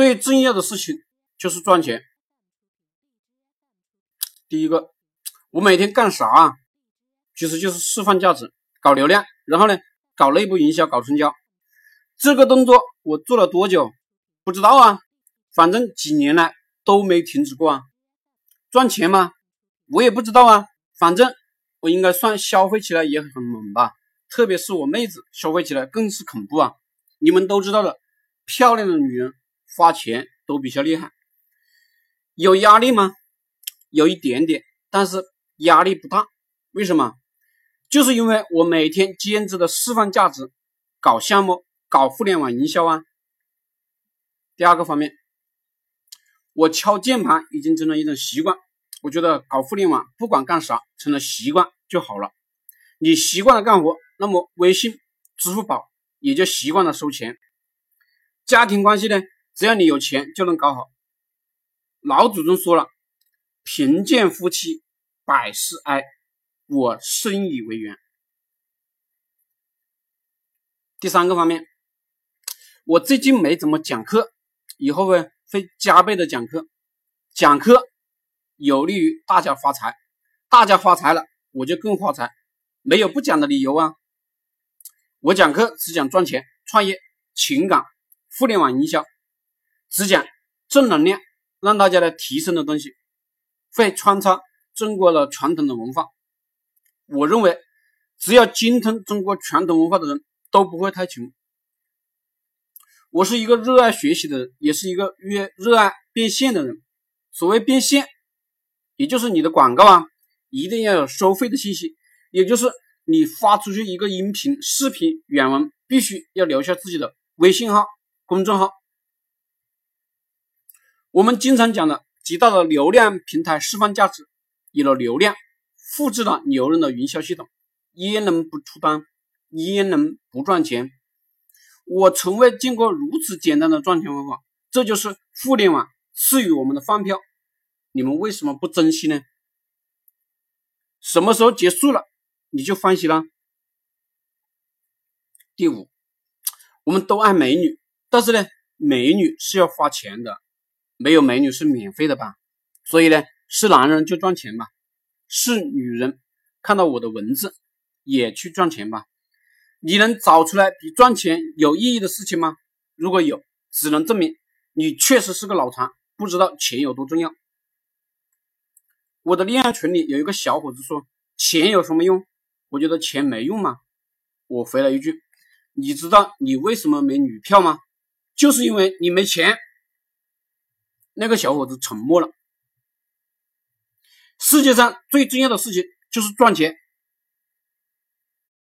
最重要的事情就是赚钱。第一个，我每天干啥？其实就是释放价值，搞流量，然后呢，搞内部营销，搞成交。这个动作我做了多久？不知道啊，反正几年来都没停止过啊。赚钱吗？我也不知道啊，反正我应该算消费起来也很猛吧。特别是我妹子消费起来更是恐怖啊！你们都知道的，漂亮的女人花钱都比较厉害。有压力吗？有一点点，但是压力不大。为什么？就是因为我每天兼职的释放价值，搞项目，搞互联网营销啊。第二个方面，我敲键盘已经成了一种习惯。我觉得搞互联网不管干啥，成了习惯就好了。你习惯了干活，那么微信、支付宝也就习惯了收钱。家庭关系呢，只要你有钱就能搞好。老祖宗说了。贫贱夫妻百事哀，我深以为然。第三个方面，我最近没怎么讲课，以后会会加倍的讲课。讲课有利于大家发财，大家发财了，我就更发财，没有不讲的理由啊！我讲课只讲赚钱、创业、情感、互联网营销，只讲正能量，让大家来提升的东西。会穿插中国的传统的文化，我认为只要精通中国传统文化的人都不会太穷。我是一个热爱学习的人，也是一个越热爱变现的人。所谓变现，也就是你的广告啊，一定要有收费的信息，也就是你发出去一个音频、视频、原文，必须要留下自己的微信号、公众号。我们经常讲的。极大的流量平台释放价值，有了流量，复制了牛人的营销系统，焉能不出单？焉能不赚钱？我从未见过如此简单的赚钱方法，这就是互联网赐予我们的饭票。你们为什么不珍惜呢？什么时候结束了，你就欢喜了？第五，我们都爱美女，但是呢，美女是要花钱的。没有美女是免费的吧？所以呢，是男人就赚钱吧，是女人看到我的文字也去赚钱吧？你能找出来比赚钱有意义的事情吗？如果有，只能证明你确实是个脑残，不知道钱有多重要。我的恋爱群里有一个小伙子说：“钱有什么用？”我觉得钱没用嘛。我回了一句：“你知道你为什么没女票吗？就是因为你没钱。”那个小伙子沉默了。世界上最重要的事情就是赚钱，